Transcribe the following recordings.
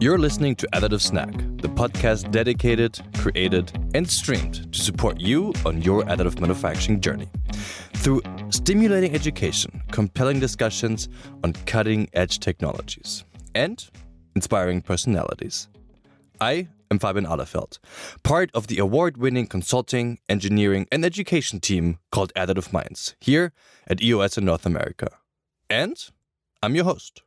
You're listening to Additive Snack, the podcast dedicated, created, and streamed to support you on your additive manufacturing journey. Through stimulating education, compelling discussions on cutting edge technologies, and inspiring personalities. I am Fabian Alefeld, part of the award winning consulting, engineering, and education team called Additive Minds here at EOS in North America. And I'm your host.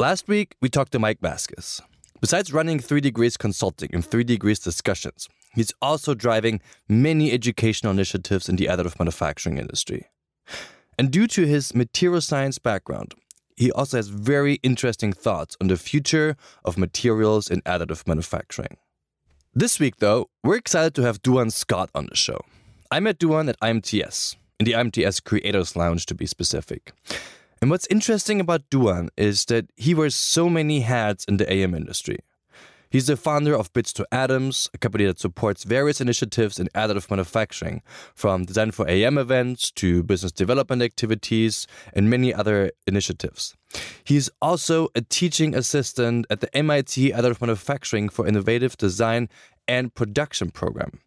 Last week, we talked to Mike Vasquez. Besides running 3 Degrees Consulting and 3 Degrees Discussions, he's also driving many educational initiatives in the additive manufacturing industry. And due to his material science background, he also has very interesting thoughts on the future of materials in additive manufacturing. This week, though, we're excited to have Duann Scott on the show. I met Duann at IMTS, in the IMTS Creators Lounge to be specific. And what's interesting about Duann is that he wears so many hats in the AM industry. He's the founder of Bits to Atoms, a company that supports various initiatives in additive manufacturing, from design for AM events to business development activities and many other initiatives. He's also a teaching assistant at the MIT Additive Manufacturing for Innovative Design and Production program.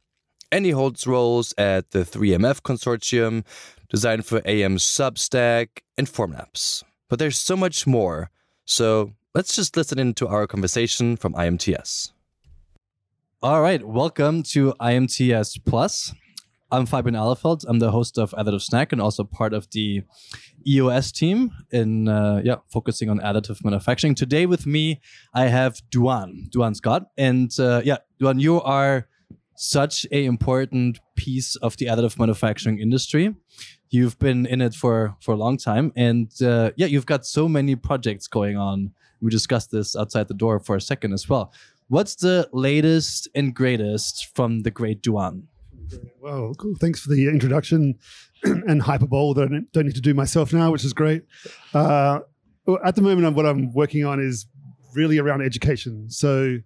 And he holds roles at the 3MF Consortium, Design for AM Substack, and Formlabs. But there's so much more, so let's just listen into our conversation from IMTS. All right, welcome to IMTS Plus. I'm Fabian Alefeld. I'm the host of Additive Snack and also part of the EOS team in uh, yeah focusing on additive manufacturing. Today with me I have Duann Duann Scott, and uh, yeah Duan, you are such a important piece of the additive manufacturing industry. You've been in it for for a long time, and uh, yeah, you've got so many projects going on. We discussed this outside the door for a second as well. What's the latest and greatest from the great Duann? Well, cool. Thanks for the introduction and hyperbole that I don't need to do myself now, which is great. Uh, at the moment, what I'm working on is really around education. So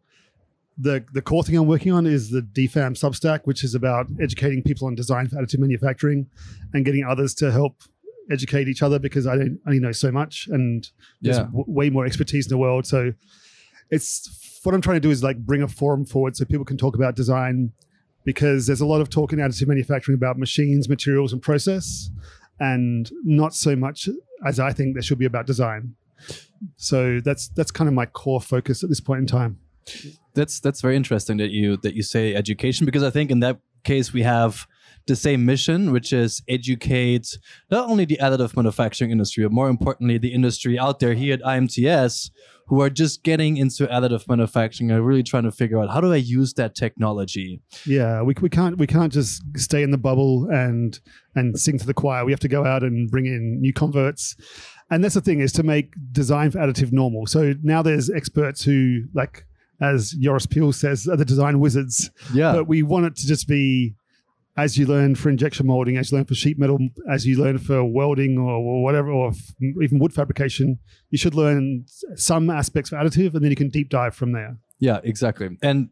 the the core thing I'm working on is the DFAM Substack, which is about educating people on design for additive manufacturing and getting others to help educate each other because I don't only know so much and there's w- way more expertise in the world. So it's what I'm trying to do is like bring a forum forward so people can talk about design because there's a lot of talk in additive manufacturing about machines, materials, and process, and not so much as I think there should be about design. So that's that's kind of my core focus at this point in time. That's that's very interesting that you that you say education because I think in that case we have the same mission, which is educate not only the additive manufacturing industry, but more importantly the industry out there here at IMTS who are just getting into additive manufacturing and really trying to figure out how do I use that technology. Yeah, we, we can't we can't just stay in the bubble and and sing to the choir. We have to go out and bring in new converts. And that's the thing is to make design for additive normal. So now there's experts who like as Joris Peels says are the design wizards. Yeah. But we want it to just be as you learn for injection molding, as you learn for sheet metal, as you learn for welding or, or whatever, or f- even wood fabrication, you should learn some aspects for additive, and then you can deep dive from there. yeah, exactly. And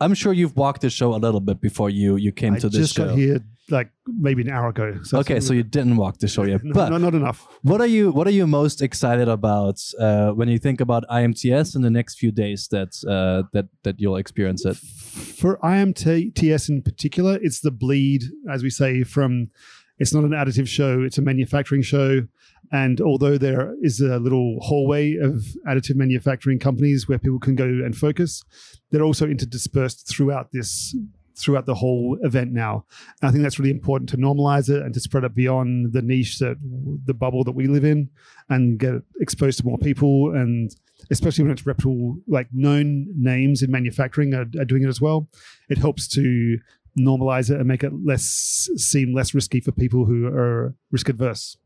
I'm sure you've walked the show a little bit before you you came I to this just show. got here like maybe an hour ago. So Okay, so you didn't walk the show yet, no, but no, not enough. What are you What are you most excited about uh, when you think about IMTS in the next few days that uh, that that you'll experience it? For IMTS in particular, it's the bleed, as we say, from it's not an additive show, it's a manufacturing show. And although there is a little hallway of additive manufacturing companies where people can go and focus, they're also interdispersed throughout this throughout the whole event now. And I think that's really important to normalize it and to spread it beyond the niche that the bubble that we live in and get exposed to more people. And especially when it's reputable like known names in manufacturing are, are doing it as well it helps to normalize it and make it less seem less risky for people who are risk adverse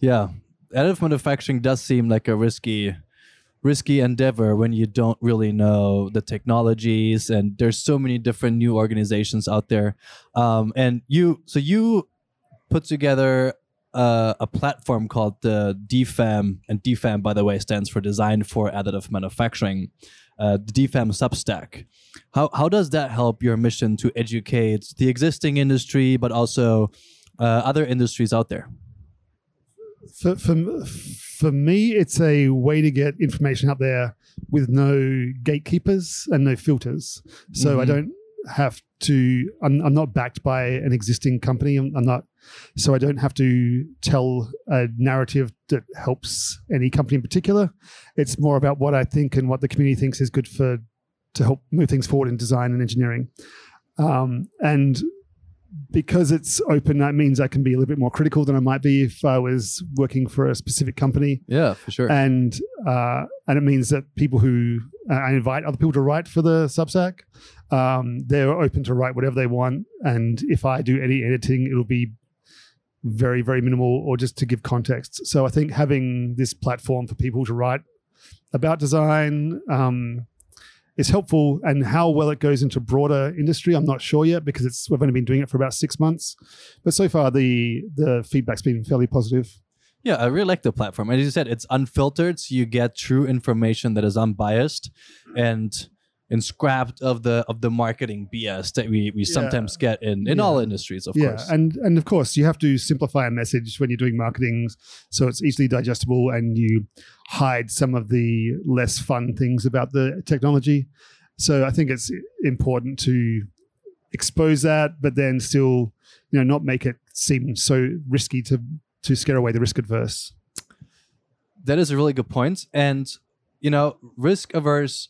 Yeah, additive manufacturing does seem like a risky risky endeavor when you don't really know the technologies and there's so many different new organizations out there um, and you so you put together uh, a platform called the DFAM, and DFAM, by the way, stands for Design for Additive Manufacturing. Uh, the DFAM Substack. How how does that help your mission to educate the existing industry, but also uh, other industries out there? for, for, for me, it's a way to get information out there with no gatekeepers and no filters. So I Mhm. don't have to. I'm, I'm not backed by an existing company. I'm, I'm not. So I don't have to tell a narrative that helps any company in particular. It's more about what I think and what the community thinks is good for to help move things forward in design and engineering. Um, and because it's open, that means I can be a little bit more critical than I might be if I was working for a specific company. Yeah, for sure. And uh, and it means that people who uh, I invite other people to write for the Substack, um, they're open to write whatever they want. And if I do any editing, it'll be very very minimal or just to give context. So I think having this platform for people to write about design. Um, is helpful and how well it goes into broader industry i'm not sure yet because it's we've only been doing it for about six months. But so far the the feedback's been fairly positive. Yeah, I really like the platform. As you said, it's unfiltered, so you get true information that is unbiased. And and scrapped of the of the marketing BS that we we Yeah. sometimes get in in Yeah. all industries, of yeah course. and and of course you have to simplify a message when you're doing marketing so it's easily digestible and you hide some of the less fun things about the technology so i think it's important to expose that but then still you know not make it seem so risky to to scare away the risk adverse that is a really good point. And you know, risk averse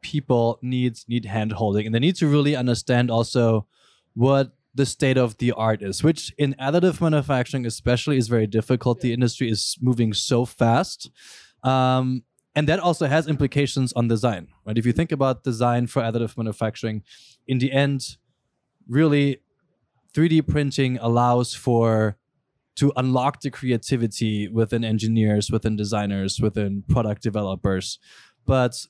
people need need hand holding and they need to really understand also what the state of the art is, which in additive manufacturing especially is very difficult. The industry is moving so fast. Um, and that also has implications on design, right? If you think about design for additive manufacturing, in the end, really 3D printing allows for to unlock the creativity within engineers, within designers, within product developers. But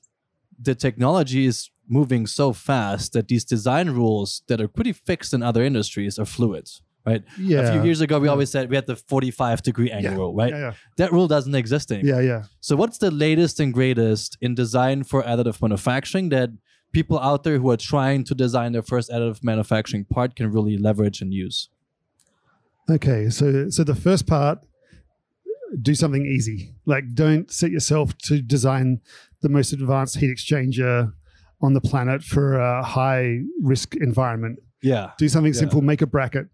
the technology is moving so fast that these design rules that are pretty fixed in other industries are fluid, right? yeah A few years ago, we Yeah. always said we had the 45 degree angle Yeah. rule, right? yeah That rule doesn't exist anymore. yeah yeah So, what's the latest and greatest in design for additive manufacturing that people out there who are trying to design their first additive manufacturing part can really leverage and use? Okay, so so the first part, do something easy. Like don't set yourself to design the most advanced heat exchanger on the planet for a high risk environment. Yeah. Do something Yeah. simple. Make a bracket.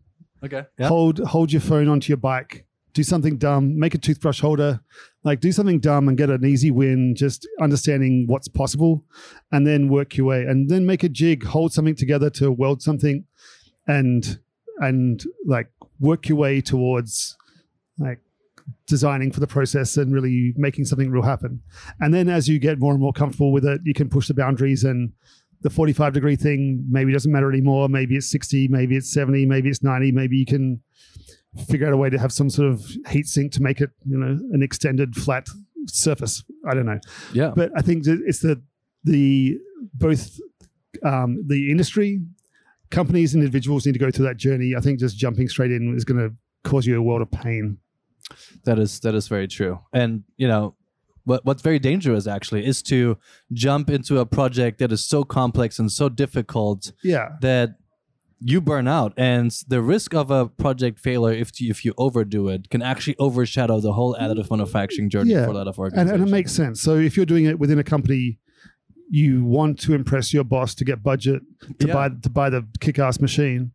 Okay. Yeah. Hold hold your phone onto your bike. Do something dumb. Make a toothbrush holder. Like do something dumb and get an easy win. Just understanding what's possible, and then work your way. And then make a jig. Hold something together to weld something, and and like work your way towards like designing for the process and really making something real happen. And then as you get more and more comfortable with it, you can push the boundaries and the 45 degree thing maybe doesn't matter anymore. Maybe it's 60, maybe it's 70, maybe it's 90. Maybe you can figure out a way to have some sort of heat sink to make it, you know, an extended flat surface. I don't know. Yeah. But I think it's the the both um, the industry, companies, and individuals need to go through that journey. I think just jumping straight in is going to cause you a world of pain. That is that is very true. And you know, what what's very dangerous actually is to jump into a project that is so complex and so difficult Yeah, that you burn out and the risk of a project failure if you, if you overdo it can actually overshadow the whole additive manufacturing journey Yeah. for a lot of and, and it makes sense. So if you're doing it within a company, you want to impress your boss to get budget to Yeah. buy to buy the kick-ass machine.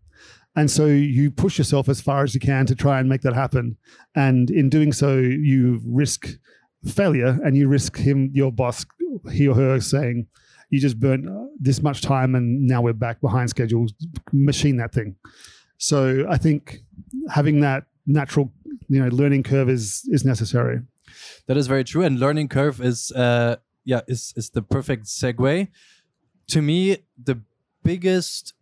And so you push yourself as far as you can to try and make that happen. And in doing so, you risk failure and you risk him, your boss, he or her saying, you just burnt this much time and now we're back behind schedule. Machine that thing. So I think having that natural, you know, learning curve is is necessary. That is very true. And learning curve is uh yeah, is is the perfect segue. To me, the biggest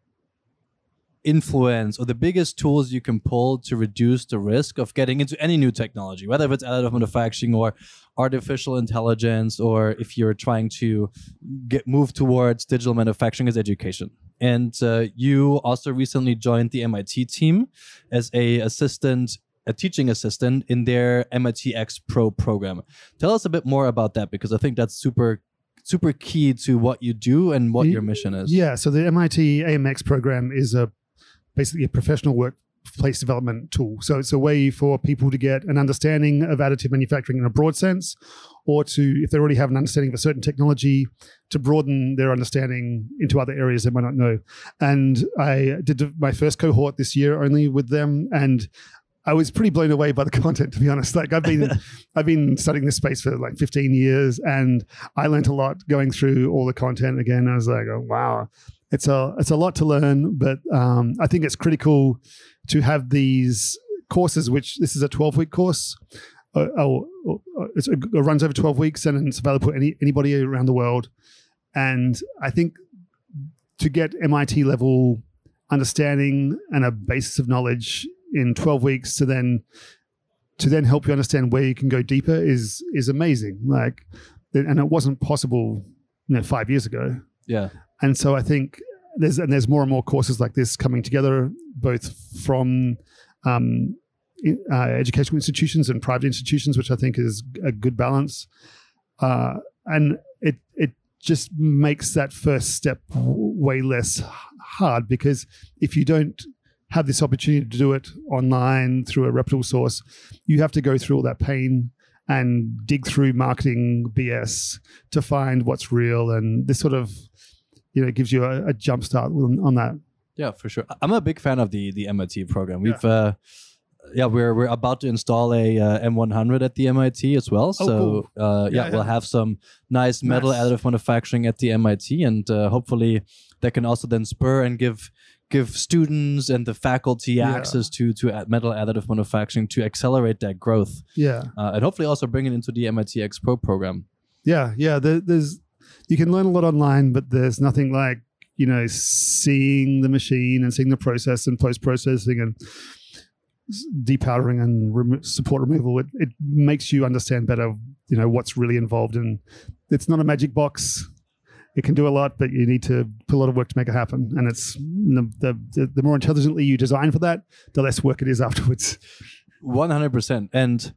influence or the biggest tools you can pull to reduce the risk of getting into any new technology, whether it's additive manufacturing or artificial intelligence, or if you're trying to get move towards digital manufacturing, is education. And uh, you also recently joined the MIT team as a assistant, a teaching assistant in their MIT xPRO program. Tell us a bit more about that because I think that's super super key to what you do and what your mission is. Yeah, so the MIT AMX program is a basically a professional workplace development tool. So it's a way for people to get an understanding of additive manufacturing in a broad sense, or to, if they already have an understanding of a certain technology, to broaden their understanding into other areas they might not know. And I did my first cohort this year only with them, and I was pretty blown away by the content, to be honest. Like I've been, I've been studying this space for like 15 years, and I learned a lot going through all the content again. I was like, oh wow, it's a it's a lot to learn, but um, I think it's critical to have these courses. Which this is a 12 week course. Uh, oh, it runs over 12 weeks and it's available to any, anybody around the world. And I think to get MIT level understanding and a basis of knowledge in 12 weeks to then to then help you understand where you can go deeper is is amazing like and it wasn't possible you know 5 years ago yeah and so i think there's and there's more and more courses like this coming together both from um, uh, educational institutions and private institutions which i think is a good balance uh, and it it just makes that first step way less hard because if you don't have this opportunity to do it online through a reputable source, you have to go through all that pain and dig through marketing BS to find what's real. And this sort of, you know, gives you a, a jump start on, on, that. Yeah, for sure. I'm a big fan of the the MIT program. We've yeah. uh, yeah, we're we're about to install a uh, M100 at the MIT as well. Oh, so cool. uh, yeah, yeah, we'll have some nice metal nice. additive manufacturing at the MIT, and uh, hopefully that can also then spur and give give students and the faculty yeah. access to to metal additive manufacturing to accelerate that growth. Yeah, uh, and hopefully also bring it into the MIT xPRO program. Yeah, yeah. There, there's you can learn a lot online, but there's nothing like you know seeing the machine and seeing the process and post processing and depowdering and remo- support removal. It, it makes you understand better, you know, what's really involved. And it's not a magic box it can do a lot, but you need to put a lot of work to make it happen. And it's the, the, the more intelligently you design for that, the less work it is afterwards. One hundred percent. And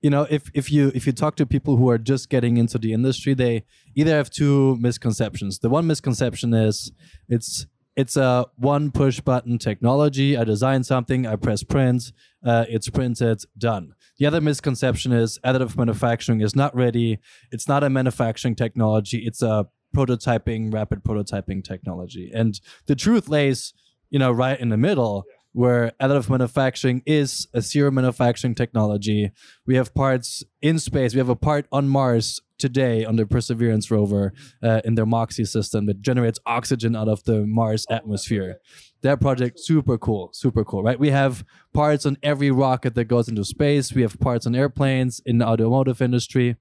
you know, if if you if you talk to people who are just getting into the industry, they either have two misconceptions. The one misconception is it's it's a one push button technology. I design something, I press print, uh, it's printed, done. The other misconception is additive manufacturing is not ready. It's not a manufacturing technology. It's a prototyping, rapid prototyping technology. And the truth lays, you know, right in the middle where additive manufacturing is a zero manufacturing technology. We have parts in space. We have a part on Mars today on the Perseverance rover uh, in their MOXIE system that generates oxygen out of the Mars atmosphere. That project super cool, super cool, right? We have parts on every rocket that goes into space. We have parts on airplanes in the automotive industry.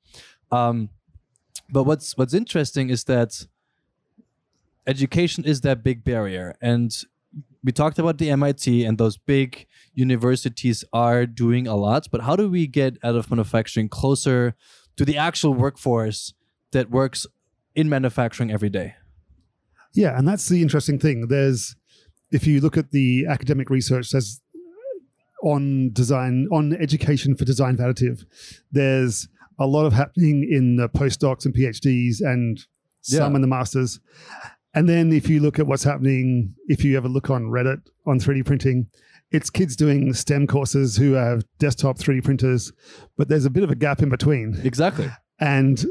Um, but what's what's interesting is that education is that big barrier and we talked about the MIT and those big universities are doing a lot, but how do we get out of manufacturing closer to the actual workforce that works in manufacturing every day? Yeah, and that's the interesting thing. There's if you look at the academic research there's on design on education for design additive, there's a lot of happening in the postdocs and PhDs and some yeah. in the masters. And then if you look at what's happening, if you ever look on Reddit on 3D printing, it's kids doing STEM courses who have desktop 3D printers, but there's a bit of a gap in between. Exactly. And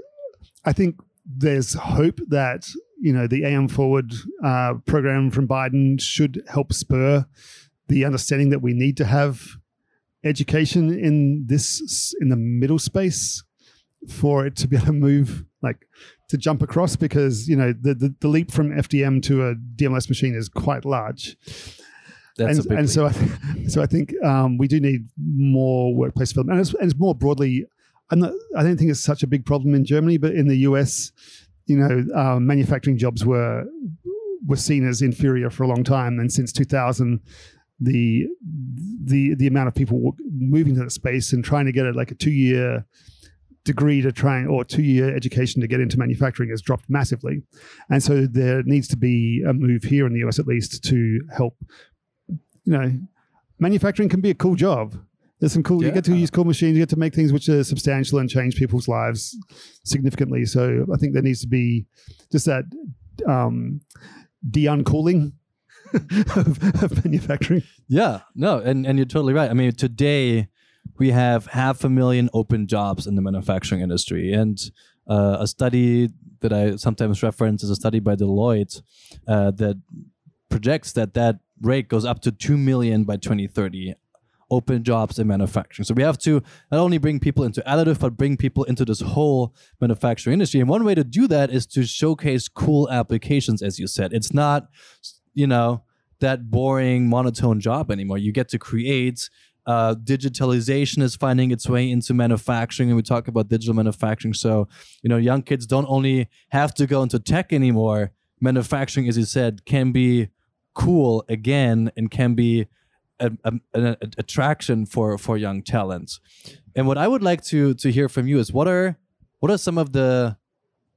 I think there's hope that you know the AM Forward uh, program from Biden should help spur the understanding that we need to have education in this in the middle space for it to be able to move like to jump across because you know the, the, the leap from FDM to a DMLS machine is quite large. That's and, and so I th- so I think um, we do need more workplace development, and it's, and it's more broadly. I'm not, I don't think it's such a big problem in Germany, but in the US, you know, um, manufacturing jobs were were seen as inferior for a long time, and since 2000, the the the amount of people moving to that space and trying to get it like a two year degree to try or two year education to get into manufacturing has dropped massively. And so there needs to be a move here in the US at least to help, you know, manufacturing can be a cool job. There's some cool, yeah. you get to use cool machines, you get to make things which are substantial and change people's lives significantly. So I think there needs to be just that um, de uncooling of, of manufacturing. Yeah, no, and, and you're totally right. I mean, today we have half a million open jobs in the manufacturing industry. And uh, a study that I sometimes reference is a study by Deloitte uh, that projects that that rate goes up to 2 million by 2030 open jobs in manufacturing. So we have to not only bring people into additive, but bring people into this whole manufacturing industry. And one way to do that is to showcase cool applications, as you said. It's not, you know, that boring, monotone job anymore. You get to create. Uh, digitalization is finding its way into manufacturing, and we talk about digital manufacturing. So, you know, young kids don't only have to go into tech anymore. Manufacturing, as you said, can be cool again and can be a, a, an attraction for for young talents. And what I would like to to hear from you is what are what are some of the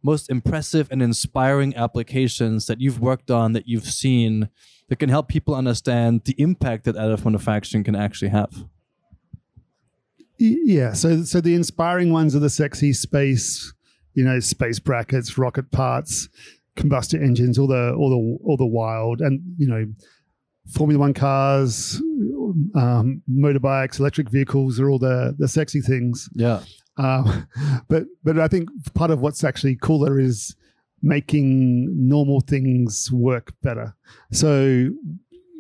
most impressive and inspiring applications that you've worked on that you've seen that can help people understand the impact that additive manufacturing can actually have. Yeah, so so the inspiring ones are the sexy space, you know, space brackets, rocket parts, combustion engines, all the all the all the wild, and you know, Formula One cars, um, motorbikes, electric vehicles are all the the sexy things. Yeah. Um, but but I think part of what's actually cooler is making normal things work better. So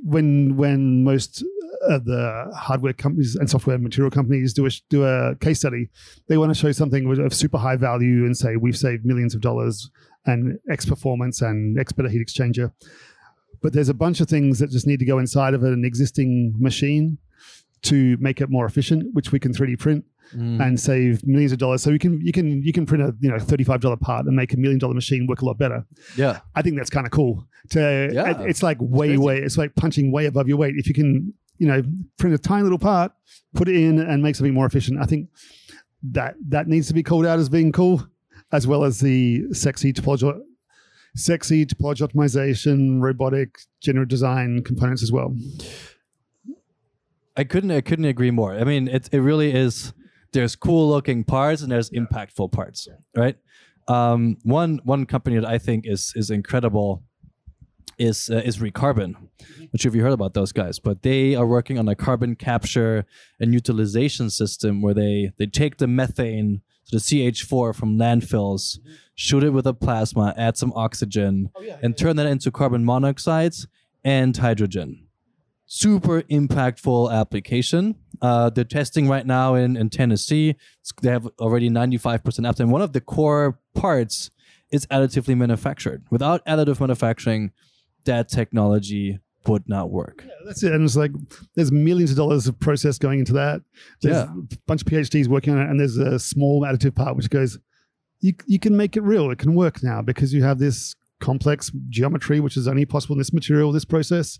when when most the hardware companies and software material companies do a do a case study, they want to show something of super high value and say we've saved millions of dollars and X performance and X better heat exchanger. But there's a bunch of things that just need to go inside of an existing machine to make it more efficient, which we can 3D print mm. and save millions of dollars. So you can you can you can print a you know thirty five dollar part and make a million dollar machine work a lot better. Yeah, I think that's kind of cool. To yeah, it's like way way it's like punching way above your weight. If you can you know print a tiny little part, put it in and make something more efficient. I think that that needs to be called out as being cool, as well as the sexy topology sexy topology optimization, robotic, generative design components as well. I couldn't I couldn't agree more. I mean, it it really is. There's cool looking parts and there's impactful parts, right? Um, one one company that I think is is incredible is uh, is Recarbon. Not sure if you heard about those guys, but they are working on a carbon capture and utilization system where they they take the methane, so the CH4 from landfills, shoot it with a plasma, add some oxygen, oh, yeah, and yeah, turn yeah. that into carbon monoxides and hydrogen super impactful application. Uh, they're testing right now in, in Tennessee. they have already 95% uptime. One of the core parts is additively manufactured. Without additive manufacturing, that technology would not work. Yeah, that's it. And it's like there's millions of dollars of process going into that. There's yeah. a bunch of PhDs working on it, and there's a small additive part which goes, you you can make it real. It can work now because you have this complex geometry, which is only possible in this material, this process.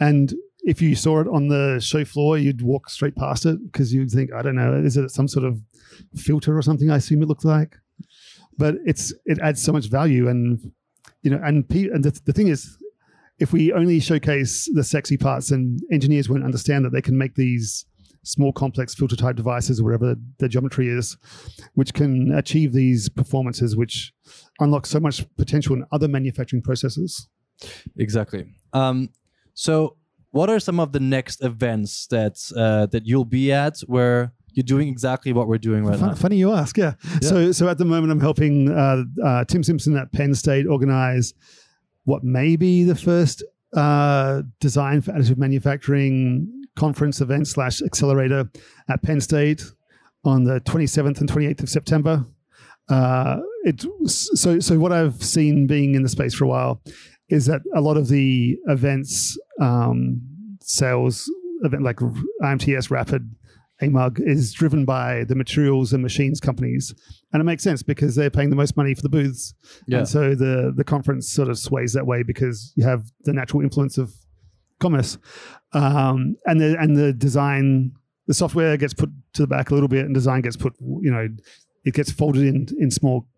And if you saw it on the show floor, you'd walk straight past it because you'd think, I don't know, is it some sort of filter or something? I assume it looks like, but it's it adds so much value, and you know, and and the, the thing is, if we only showcase the sexy parts, then engineers won't understand that they can make these small complex filter type devices or whatever the geometry is, which can achieve these performances, which unlock so much potential in other manufacturing processes. Exactly. Um, so what are some of the next events that uh, that you'll be at where you're doing exactly what we're doing right Fun, now. Funny you ask, yeah. yeah. So, so at the moment, I'm helping uh, uh, Tim Simpson at Penn State organize what may be the first uh, design for additive manufacturing conference event slash accelerator at Penn State on the 27th and 28th of September. Uh, it so so what I've seen being in the space for a while is that a lot of the events um, sales event like IMTS Rapid AMUG is driven by the materials and machines companies, and it makes sense because they're paying the most money for the booths, yeah. and so the the conference sort of sways that way because you have the natural influence of commerce, um, and the and the design, the software gets put to the back a little bit, and design gets put, you know, it gets folded in in small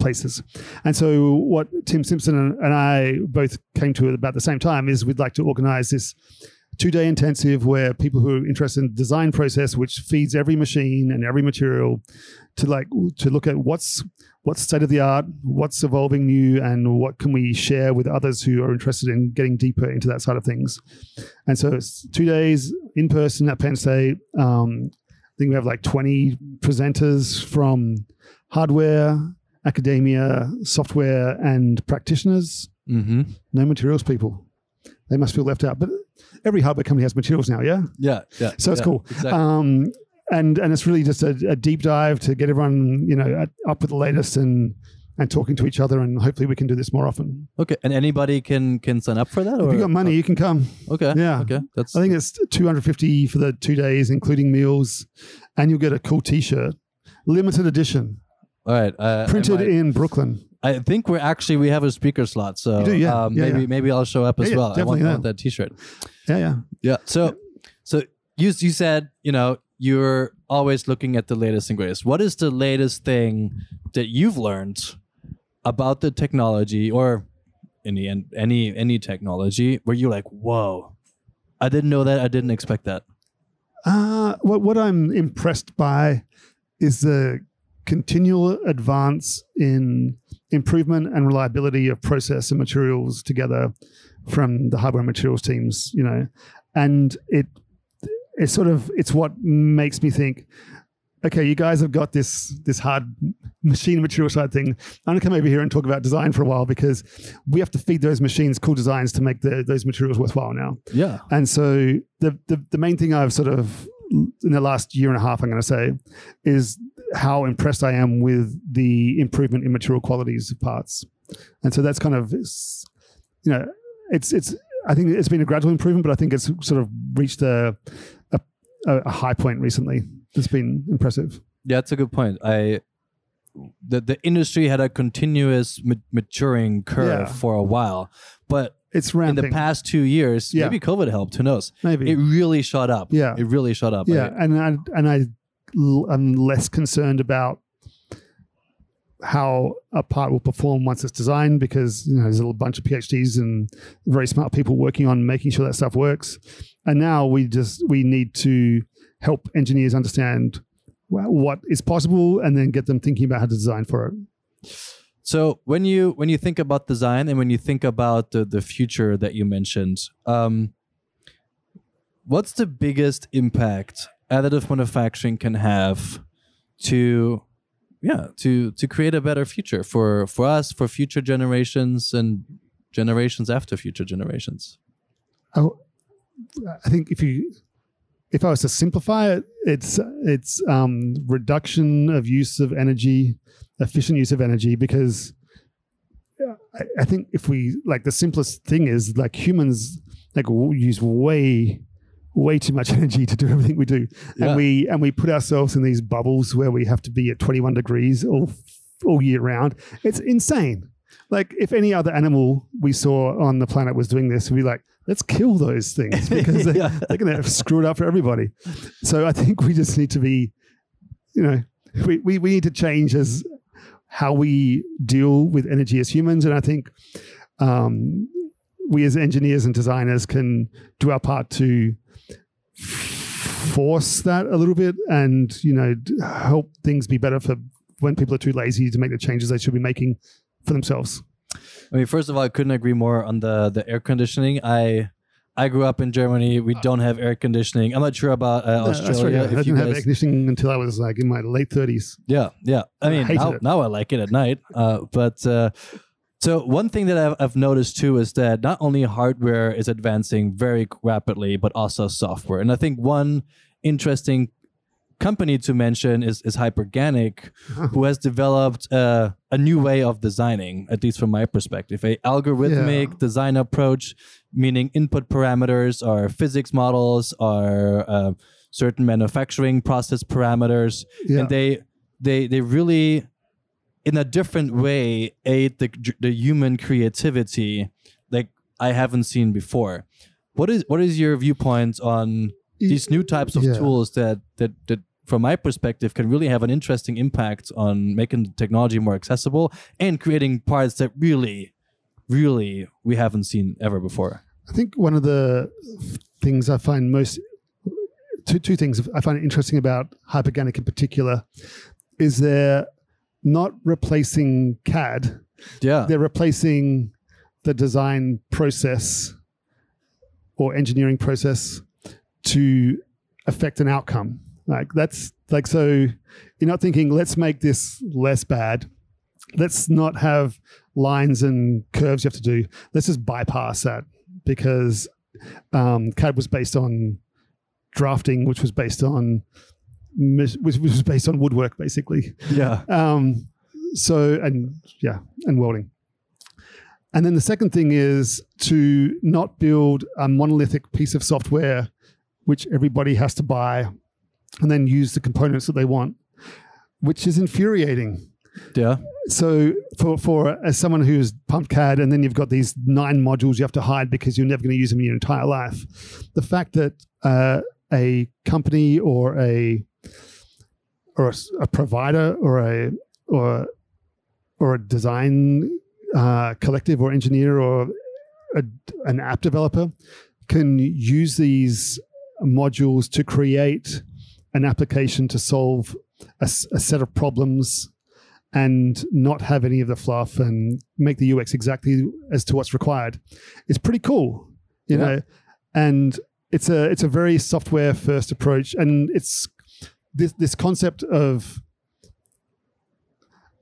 places. And so, what Tim Simpson and I both came to at about the same time is we'd like to organize this two day intensive where people who are interested in the design process, which feeds every machine and every material, to like to look at what's what's state of the art, what's evolving new, and what can we share with others who are interested in getting deeper into that side of things. And so it's two days in person at Penn State. Um, I think we have like 20 presenters from hardware, academia, software, and practitioners. Mm-hmm. No materials people. They must feel left out. But every hardware company has materials now, yeah? Yeah, yeah. So it's yeah, cool. Exactly. Um, and and it's really just a, a deep dive to get everyone you know up with the latest and and talking to each other and hopefully we can do this more often. okay, and anybody can can sign up for that, or if you got money, you can come. Okay, Yeah. okay. That's I think it's two hundred fifty for the two days, including meals, and you'll get a cool T-shirt, limited edition, all right. Uh, printed might- in Brooklyn. I think we're actually we have a speaker slot, so do, yeah. um, Yeah, maybe yeah. maybe I'll show up as well. I want, definitely, yeah. want that T-shirt. Yeah, yeah. Yeah. So so you you said you know you're always looking at the latest and greatest. What is the latest thing that you've learned about the technology or in the end any any technology where you're like, whoa, I didn't know that. I didn't expect that. Uh, what what I'm impressed by is the continual advance in improvement and reliability of process and materials together from the hardware and materials teams. You know, and it it's sort of it's what makes me think. Okay, you guys have got this this hard machine material side thing. I'm gonna come over here and talk about design for a while because we have to feed those machines cool designs to make the, those materials worthwhile now. Yeah. And so the, the the main thing I've sort of in the last year and a half, I'm going to say, is how impressed I am with the improvement in material qualities of parts. And so that's kind of, you know, it's it's. I think it's been a gradual improvement, but I think it's sort of reached a a, a high point recently. It's been impressive. Yeah, that's a good point. I the the industry had a continuous ma- maturing curve Yeah. for a while, but It's in the past two years, Yeah. maybe COVID helped. Who knows? maybe It really shot up. Yeah. it really shot up. Yeah, I- and I and I am less concerned about how a part will perform once it's designed because you know there's a bunch of PhDs and very smart people working on making sure that stuff works. And now we just we need to help engineers understand what is possible and then get them thinking about how to design for it. So when you when you think about design and when you think about the the future that you mentioned, um, what's the biggest impact additive manufacturing can have to yeah to to create a better future for for us for future generations and generations after future generations Oh, I think if you if I was to simplify it, it's it's um, reduction of use of energy, efficient use of energy. Because I, I think if we like the simplest thing is like humans like use way way too much energy to do everything we do, Yeah. and we and we put ourselves in these bubbles where we have to be at twenty one degrees all all year round. It's insane. Like if any other animal we saw on the planet was doing this, we'd be like, let's kill those things because they, Yeah. they're going to screw it up for everybody. So I think we just need to be, you know, we, we, we need to change as how we deal with energy as humans. And I think um, we as engineers and designers can do our part to force that a little bit and, you know, help things be better for when people are too lazy to make the changes they should be making for themselves. i mean first of all i couldn't agree more on the the air conditioning i i grew up in germany we don't have air conditioning i'm not sure about uh, australia I didn't have air conditioning until I was like in my late 30s. Yeah, yeah. I I mean, hated now, now I like it at night. Uh, but uh, so one thing that I've, I've noticed too is that not only hardware is advancing very rapidly, but also software. And I think one interesting company to mention is, is Hyperganic, who has developed uh, a new way of designing, at least from my perspective, a algorithmic Yeah. design approach, meaning input parameters are physics models, are uh, certain manufacturing process parameters, Yeah. and they they they really in a different way aid the the human creativity like I haven't seen before. What is what is your viewpoint on these new types of Yeah. tools that that that from my perspective can really have an interesting impact on making the technology more accessible and creating parts that really really we haven't seen ever before. I think one of the things I find most two two things I find interesting about Hyperganic in particular is they're not replacing CAD. Yeah. They're replacing the design process or engineering process to affect an outcome. Like that's like so you're not thinking let's make this less bad. Let's not have lines and curves you have to do. Let's just bypass that because um, CAD was based on drafting, which was based on which was based on woodwork, basically. Yeah. Um, so and yeah, and welding. And then the second thing is to not build a monolithic piece of software which everybody has to buy and then use the components that they want, which is infuriating. Yeah. So for for as someone who's pumped CAD and then you've got these nine modules you have to hide because you're never going to use them in your entire life, the fact that uh, a company or a or a, a, provider or a or or a design uh, collective or engineer or a, an app developer can use these modules to create an application to solve a, a, set of problems and not have any of the fluff and make the UX exactly as to what's required. It's pretty cool, you yeah. know, and it's a it's a very software first approach, and it's this this concept of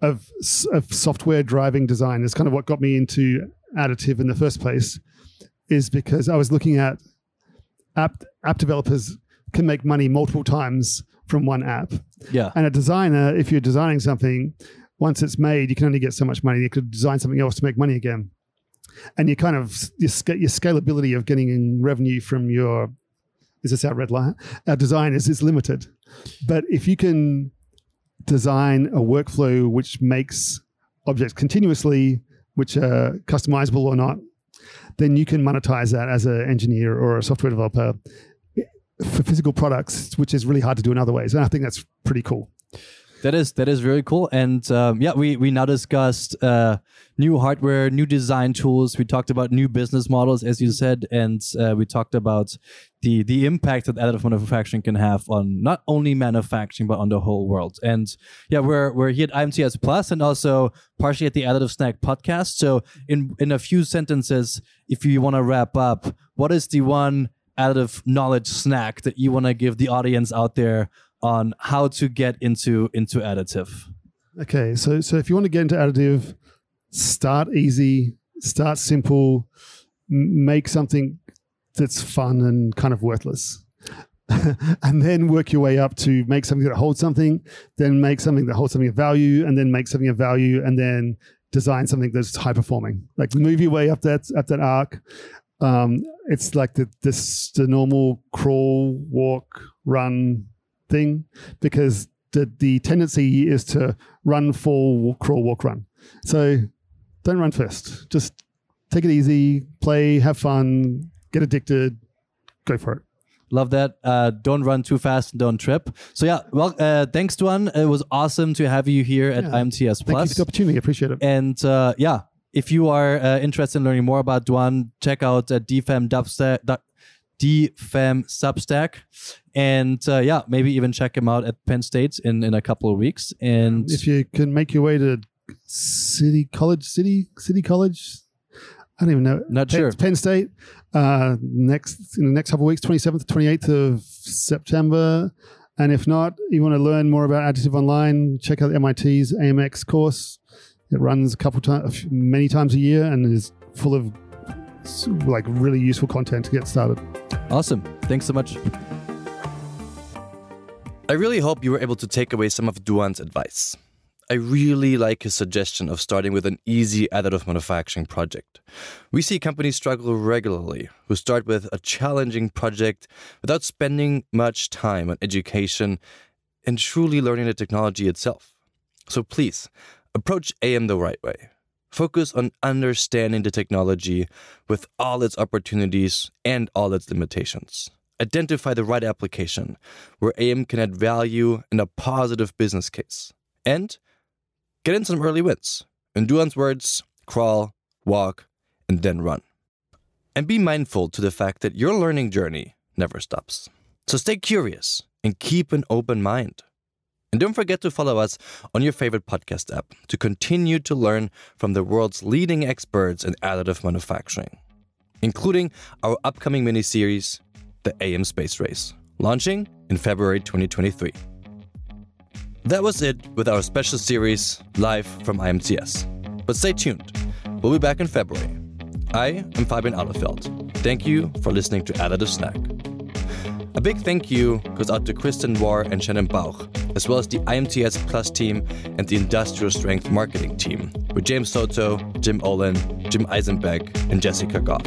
of of software driving design is kind of what got me into additive in the first place, is because I was looking at app app developers can make money multiple times from one app. Yeah. And a designer, if you're designing something, once it's made, you can only get so much money. You could design something else to make money again. And you kind of your, your scalability of getting revenue from your is this our red line? Our design is is limited. But if you can design a workflow which makes objects continuously, which are customizable or not, then you can monetize that as an engineer or a software developer for physical products, which is really hard to do in other ways. And I think that's pretty cool. That is that is very cool, and um, yeah, we we now discussed uh, new hardware, new design tools. We talked about new business models, as you said, and uh, we talked about the the impact that additive manufacturing can have on not only manufacturing but on the whole world. And yeah, we're we're here at IMTS Plus and also partially at the Additive Snack podcast. So in in a few sentences, if you want to wrap up, what is the one additive knowledge snack that you want to give the audience out there on how to get into into additive. Okay, so so if you want to get into additive, start easy, start simple, make something that's fun and kind of worthless. and then work your way up to make something that holds something, then make something that holds something of value, and then make something of value, and then design something that's high performing. Like move your way up that up that arc. Um, it's like the this the normal crawl, walk, run, thing because the, the tendency is to run, fall, crawl, walk, run. So don't run first. Just take it easy, play, have fun, get addicted, go for it. Love that. Uh, don't run too fast and don't trip. So yeah, well, uh, thanks, Duann. It was awesome to have you here at yeah. IMTS Plus. Thank you for the opportunity. Appreciate it. And uh, yeah, if you are uh, interested in learning more about Duann, check out uh, DFAM DFAM Substack, and uh, yeah, maybe even check him out at Penn State in in a couple of weeks. And if you can make your way to City College, City City College, I don't even know. Not Penn, sure. Penn State. Uh, next in the next couple of weeks, twenty seventh, twenty eighth of September. And if not, you want to learn more about additive online, check out MIT's AMX course. It runs a couple times, many times a year, and is full of like really useful content to get started. Awesome. Thanks so much. I really hope you were able to take away some of Duann's advice. I really like his suggestion of starting with an easy additive manufacturing project. We see companies struggle regularly who start with a challenging project without spending much time on education and truly learning the technology itself. So please, approach AM the right way. Focus on understanding the technology with all its opportunities and all its limitations. Identify the right application where AM can add value and a positive business case. And get in some early wins. In Duann's words, crawl, walk, and then run. And be mindful to the fact that your learning journey never stops. So stay curious and keep an open mind. And don't forget to follow us on your favorite podcast app to continue to learn from the world's leading experts in additive manufacturing, including our upcoming mini series, The AM Space Race, launching in February 2023. That was it with our special series live from IMTS. But stay tuned, we'll be back in February. I am Fabian Alefeld. Thank you for listening to Additive Snack. A big thank you goes out to Kristen War and Shannon Bauch, as well as the IMTS Plus team and the Industrial Strength Marketing team, with James Soto, Jim Olin, Jim Eisenbeck, and Jessica Goff.